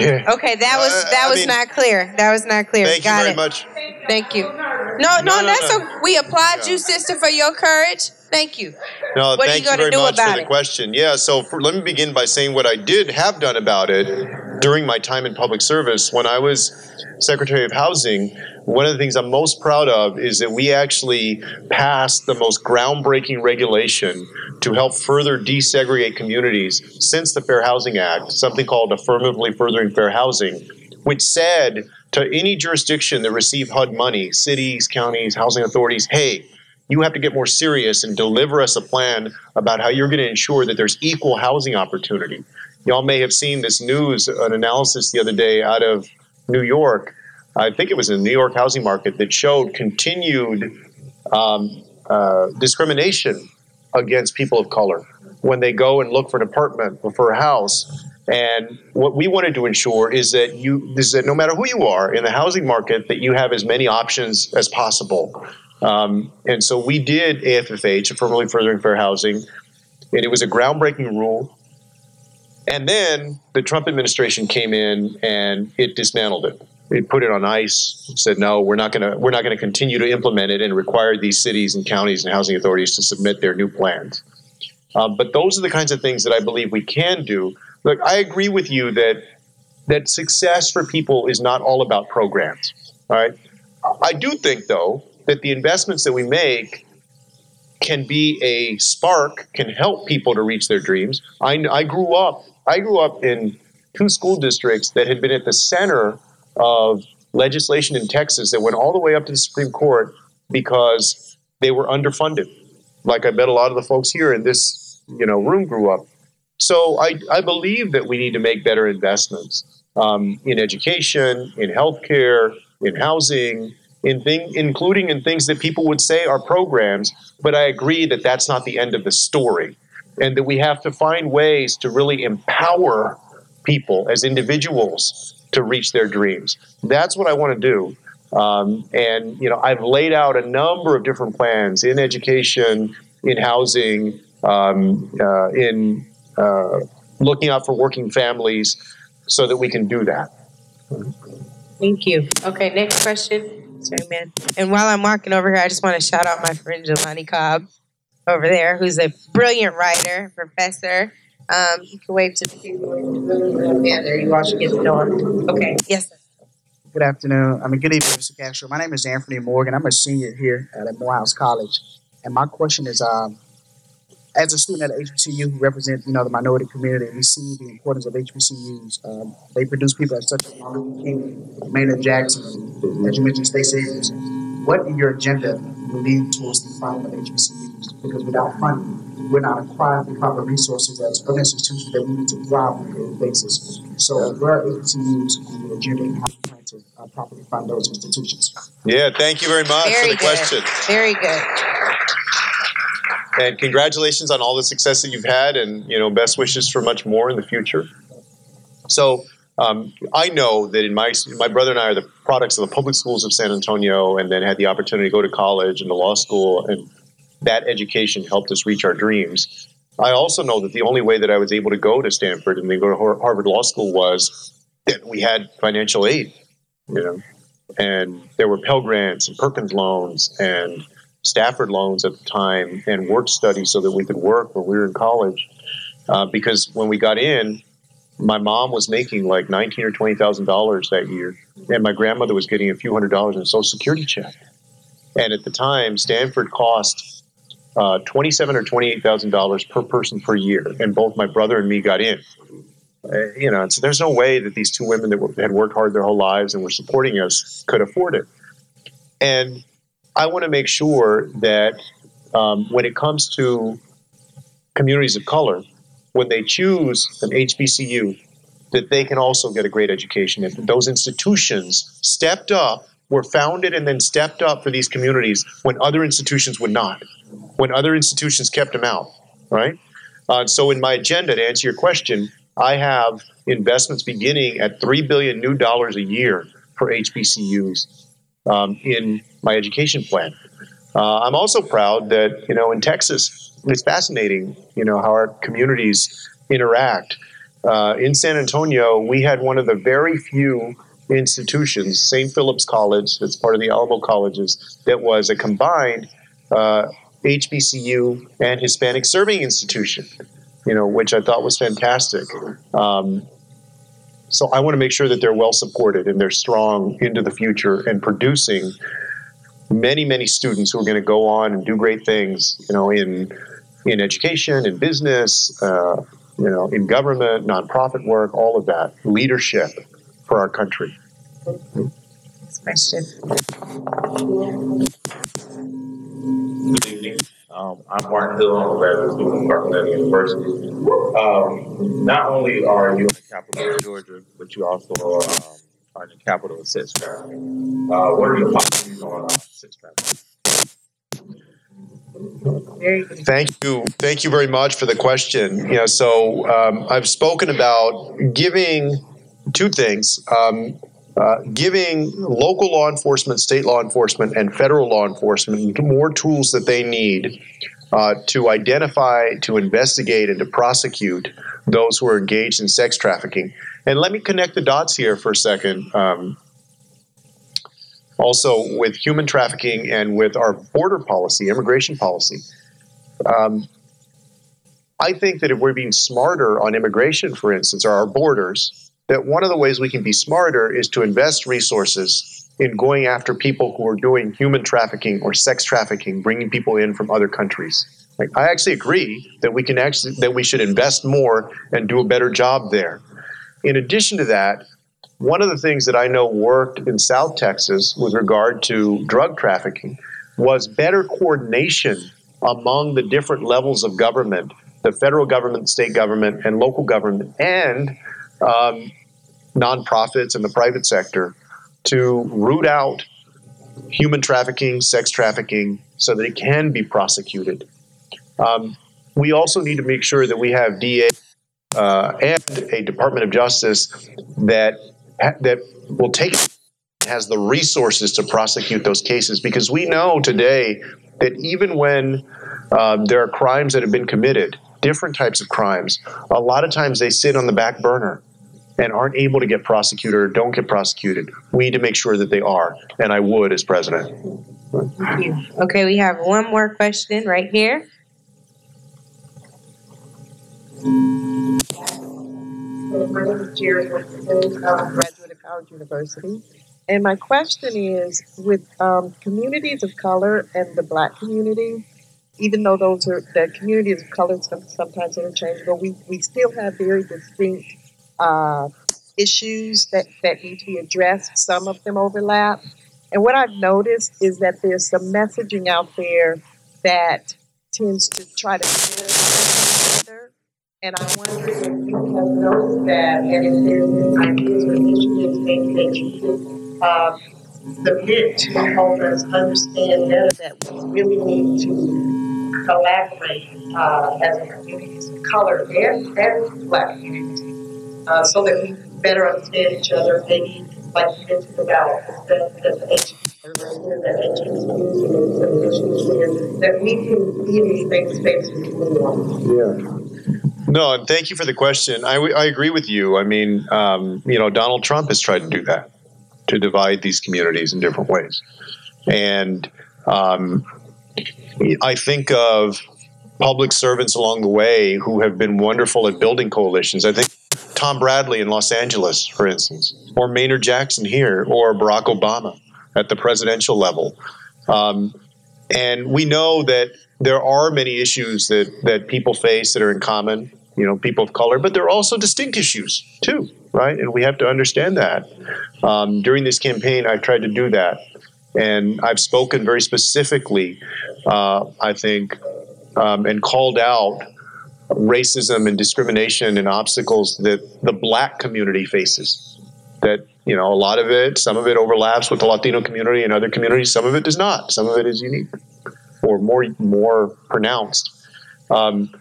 yeah. Okay, that was Uh, that I was mean- not clear. That was not clear. mean, thank you very it. much. Thank you. No, no, No, no, that's no. a, we applaud Yeah. you, sister, for your courage. Thank you. No, What are you thank you, very much about for the it? question. Yeah, so for, let me begin by saying what I did have done about it during my time in public service. When I was Secretary of Housing, one of the things I'm most proud of is that we actually passed the most groundbreaking regulation to help further desegregate communities since the Fair Housing Act, something called Affirmatively Furthering Fair Housing, which said to any jurisdiction that received HUD money, cities, counties, housing authorities, hey, you have to get more serious and deliver us a plan about how you're going to ensure that there's equal housing opportunity. Y'all may have seen this news, an analysis the other day out of New York. I think it was in the New York housing market that showed continued um, uh, discrimination against people of color when they go and look for an apartment or for a house. And what we wanted to ensure is that you, is that no matter who you are in the housing market, that you have as many options as possible. Um, and so we did AFFH, Affirmatively Furthering Fair Housing, and it was a groundbreaking rule. And then the Trump administration came in and it dismantled it. It put it on ice. Said no, we're not going to we're not going to continue to implement it, and required these cities and counties and housing authorities to submit their new plans. Um, but those are the kinds of things that I believe we can do. Look, I agree with you that that success for people is not all about programs. All right. I do think, though, that the investments that we make can be a spark, can help people to reach their dreams. I, I grew up, I grew up in two school districts that had been at the center of legislation in Texas that went all the way up to the Supreme Court because they were underfunded. Like I bet a lot of the folks here in this, you know, room grew up. So I, I believe that we need to make better investments um, in education, in healthcare, in housing, in thing, including in things that people would say are programs. But I agree that that's not the end of the story, and that we have to find ways to really empower people as individuals to reach their dreams. That's what I want to do. Um, and you know, I've laid out a number of different plans in education, in housing, um, uh, in uh, looking out for working families, so that we can do that. Thank you. Okay, next question. Sorry, man. And while I'm walking over here, I just want to shout out my friend Jelani Cobb over there, who's a brilliant writer, professor. Um, you can wave to the people. Yeah, there you him. Okay, yes, sir. Good afternoon. I mean, good evening, Mr. Castro. My name is Anthony Morgan. I'm a senior here at Morehouse College. And my question is, um, as a student at HBCU who represent, you know, the minority community, we see the importance of HBCUs. Um, they produce people like such as Martin Luther King, Maynard Jackson, as you mentioned, Stacey Abrams. What in your agenda will lead towards the funding of HBCUs? Because without funding, we're not acquiring the proper resources as other institutions that we need to thrive on a daily basis. So where are HBCUs on the agenda and how do you plan to uh, properly fund those institutions? Yeah, thank you very much Very for the good. question. Very good. And congratulations on all the success that you've had, and you know, best wishes for much more in the future. So um, I know that in my my brother and I are the products of the public schools of San Antonio, and then had the opportunity to go to college and to law school, and that education helped us reach our dreams. I also know that the only way that I was able to go to Stanford and then go to Harvard Law School was that we had financial aid, you know, and there were Pell Grants and Perkins loans and Stafford loans at the time and work study so that we could work when we were in college. Uh, because when we got in, my mom was making like nineteen or twenty thousand dollars that year, and my grandmother was getting a few hundred dollars in a Social Security check. And at the time, Stanford cost uh, twenty-seven or twenty-eight thousand dollars per person per year, and both my brother and me got in. Uh, you know, so there's no way that these two women that had worked hard their whole lives and were supporting us could afford it. And I want to make sure that um, when it comes to communities of color, when they choose an HBCU, that they can also get a great education. And those institutions stepped up, were founded and then stepped up for these communities when other institutions would not, when other institutions kept them out, right? Uh, so in my agenda, to answer your question, I have investments beginning at three billion new dollars a year for HBCUs um, in my education plan. Uh, I'm also proud that you know in Texas, it's fascinating, you know how our communities interact. Uh, in San Antonio, we had one of the very few institutions, St. Philip's College, that's part of the Alamo colleges, that was a combined uh, HBCU and Hispanic serving institution. You know, which I thought was fantastic. Um, so I want to make sure that they're well supported and they're strong into the future and producing many, many students who are going to go on and do great things. You know, in in education, in business, uh, you know, in government, nonprofit work, all of that leadership for our country. Next question. Good evening. Um, I'm Martin Hill. I'm a graduate student from Clark University. Um, not only are you in the capital of Georgia, but you also um, are in the capital sex trafficking. Uh, what are your on? Thank you. Thank you very much for the question. Know, so um, I've spoken about giving two things. Um, uh, giving local law enforcement, state law enforcement, and federal law enforcement more tools that they need uh, to identify, to investigate, and to prosecute those who are engaged in sex trafficking. And let me connect the dots here for a second. Um, also, with human trafficking and with our border policy, immigration policy. Um, I think that if we're being smarter on immigration, for instance, or our borders, that one of the ways we can be smarter is to invest resources in going after people who are doing human trafficking or sex trafficking, bringing people in from other countries. Like, I actually agree that we can actually that we should invest more and do a better job there. In addition to that, one of the things that I know worked in South Texas with regard to drug trafficking was better coordination among the different levels of government the federal government, state government, and local government, and um, nonprofits and the private sector to root out human trafficking, sex trafficking, so that it can be prosecuted. Um, we also need to make sure that we have DA uh, and a Department of Justice that that will take has the resources to prosecute those cases because we know today that even when um, there are crimes that have been committed, different types of crimes, a lot of times they sit on the back burner and aren't able to get prosecuted or don't get prosecuted. We need to make sure that they are, and I would as president. Thank you. Okay, we have one more question right here. My name is Jerry Wilson. I'm a graduate of Howard University. And my question is with um, communities of color and the black community, even though those are the communities of color some, sometimes interchangeable, we, we still have very distinct uh, issues that, that need to be addressed. Some of them overlap. And what I've noticed is that there's some messaging out there that tends to try to. And I wonder if you have noticed that and if there's ideas or initiatives that you could uh, submit to help us understand better that we really need to collaborate uh, as a community of color and, and black community uh, so that we better understand each other, maybe like you mentioned about the, issues that the, the that we can be in these same spaces Yeah. No, thank you for the question. I, I agree with you. I mean, um, you know, Donald Trump has tried to do that, to divide these communities in different ways. And um, I think of public servants along the way who have been wonderful at building coalitions. I think Tom Bradley in Los Angeles, for instance, or Maynard Jackson here, or Barack Obama at the presidential level. Um, and we know that there are many issues that, that people face that are in common, you know, people of color, but there are also distinct issues too, right? And we have to understand that. Um, during this campaign, I've tried to do that. And I've spoken very specifically, uh, I think, um, and called out racism and discrimination and obstacles that the black community faces. That, you know, a lot of it, some of it overlaps with the Latino community and other communities, some of it does not. Some of it is unique or more, more pronounced. Um,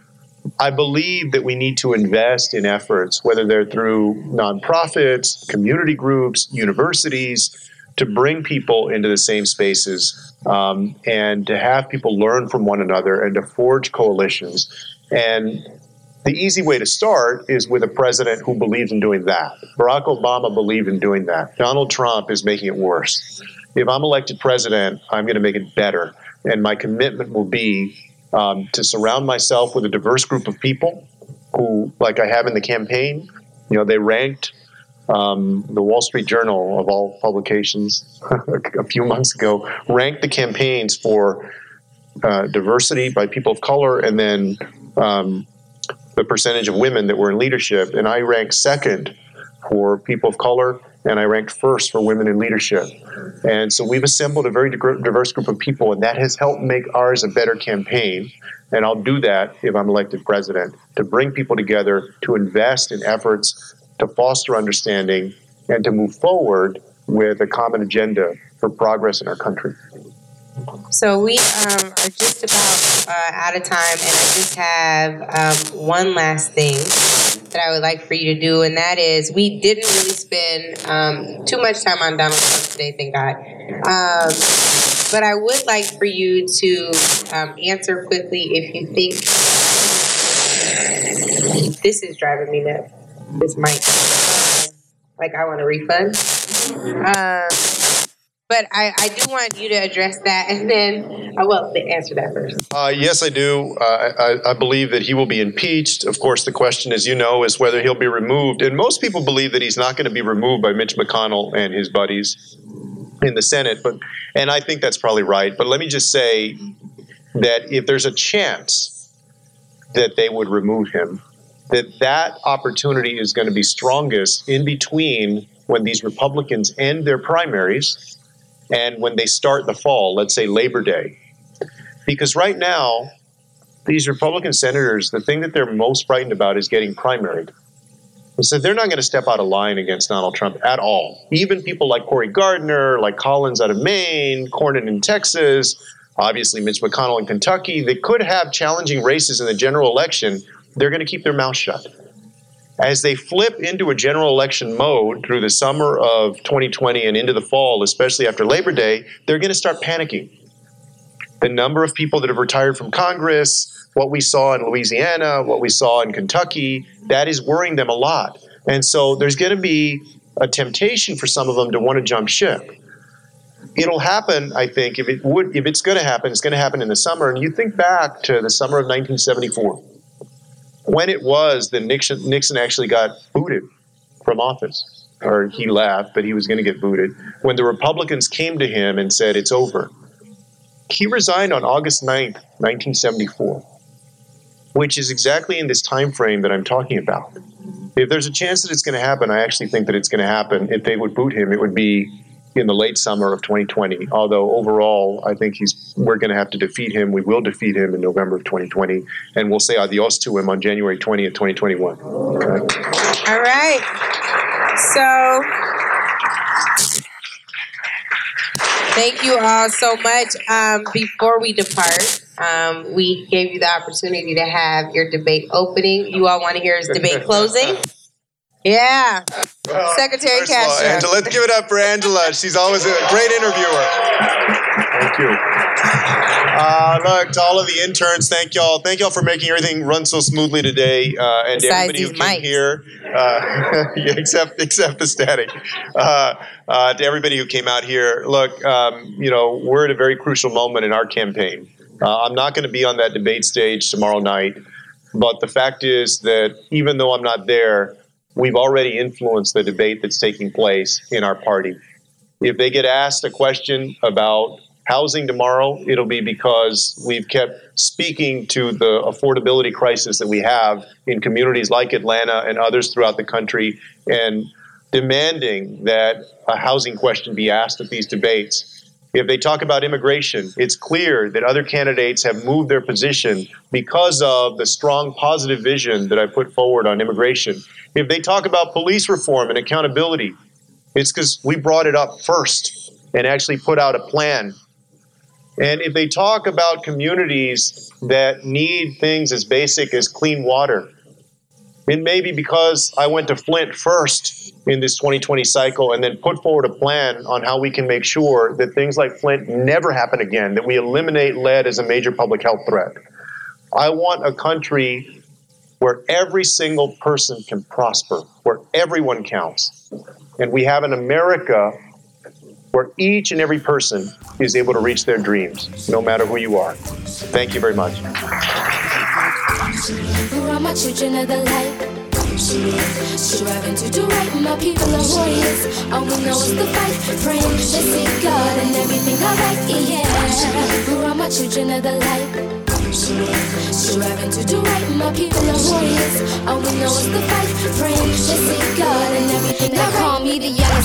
I believe that we need to invest in efforts, whether they're through nonprofits, community groups, universities, to bring people into the same spaces um, and to have people learn from one another and to forge coalitions and the easy way to start is with a president who believes in doing that. Barack Obama believed in doing that. Donald Trump is making it worse. If I'm elected president, I'm going to make it better. And my commitment will be um, to surround myself with a diverse group of people who, like I have in the campaign, you know, they ranked um, the Wall Street Journal, of all publications, a few months ago, ranked the campaigns for uh, diversity by people of color and then um, the percentage of women that were in leadership, and I ranked second for people of color, and I ranked first for women in leadership. And so we've assembled a very diverse group of people, and that has helped make ours a better campaign. And I'll do that if I'm elected president to bring people together, to invest in efforts to foster understanding, and to move forward with a common agenda for progress in our country. So we um, are just about uh, out of time, and I just have um, one last thing that I would like for you to do, and that is we didn't really spend um, too much time on Donald Trump today, thank God. Um, but I would like for you to um, answer quickly if you think this is driving me nuts. This might, like, I want a refund. Uh, but I, I do want you to address that, and then I will answer that first. Uh, yes, I do. Uh, I, I, believe that he will be impeached. Of course, the question, as you know, is whether he'll be removed. And most people believe that he's not going to be removed by Mitch McConnell and his buddies in the Senate. But and I think that's probably right. But let me just say that if there's a chance that they would remove him, that that opportunity is going to be strongest in between when these Republicans end their primaries and when they start the fall, let's say Labor Day. Because right now, these Republican senators, the thing that they're most frightened about is getting primaried. So they're not going to step out of line against Donald Trump at all. Even people like Cory Gardner, like Collins out of Maine, Cornyn in Texas, obviously Mitch McConnell in Kentucky, they could have challenging races in the general election. They're going to keep their mouth shut. As they flip into a general election mode through the summer of 2020 and into the fall, especially after Labor Day, they're going to start panicking. The number of people that have retired from Congress, what we saw in Louisiana, what we saw in Kentucky, that is worrying them a lot. And so there's going to be a temptation for some of them to want to jump ship. It'll happen, I think, if it would, if it's going to happen, it's going to happen in the summer. And you think back to the summer of 1974 when it was that Nixon, Nixon actually got booted from office, or he left, but he was going to get booted, when the Republicans came to him and said, It's over, He resigned on August 9th, 1974, which is exactly in this time frame that I'm talking about. If there's a chance that it's going to happen, I actually think that it's going to happen. If they would boot him, it would be in the late summer of 2020. Although overall, I think he's we're going to have to defeat him. We will defeat him in November of 2020, and we'll say adios to him on January 20th, 2021. Okay? All right. So thank you all so much. Um, before we depart, um, we gave you the opportunity to have your debate opening. You all want to hear his debate closing? Yeah. Well, Secretary first all, Castro. Angela, let's give it up for Angela. She's always a great interviewer. Thank you. Uh, look, to all of the interns, thank y'all. Thank y'all for making everything run so smoothly today. Uh, and to Besides everybody who came mics. here, uh, except except the static. Uh, uh, to everybody who came out here, look, um, you know, we're at a very crucial moment in our campaign. Uh, I'm not going to be on that debate stage tomorrow night, but the fact is that even though I'm not there, we've already influenced the debate that's taking place in our party. If they get asked a question about housing tomorrow, it'll be because we've kept speaking to the affordability crisis that we have in communities like Atlanta and others throughout the country and demanding that a housing question be asked at these debates. If they talk about immigration, it's clear that other candidates have moved their position because of the strong positive vision that I put forward on immigration. If they talk about police reform and accountability, it's because we brought it up first and actually put out a plan. And if they talk about communities that need things as basic as clean water, it may be because I went to Flint first in this 2020 cycle and then put forward a plan on how we can make sure that things like Flint never happen again, that we eliminate lead as a major public health threat. I want a country where every single person can prosper, where everyone counts. And we have an America where each and every person is able to reach their dreams, no matter who you are. Thank you very much. Striving to do right, my people are warriors. All we know is the fight, praying God and everything alright. Yeah, we're all my children of the light. Striving to do right, my people are warriors. All we know is the fight, praying to see God and everything Now call me the yellow.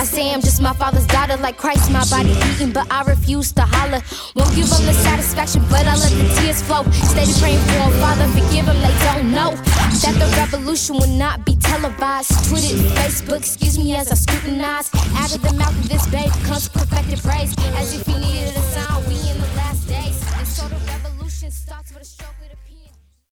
I say I'm just my father's daughter, like Christ, my body beating, but I refuse to holler. Won't give them the satisfaction, but I let the tears flow. Steady praying for a Father, forgive them, they don't know that the revolution will not be televised. Twitter, Facebook, excuse me as I scrutinize. Out of the mouth of this babe comes perfected praise, as if he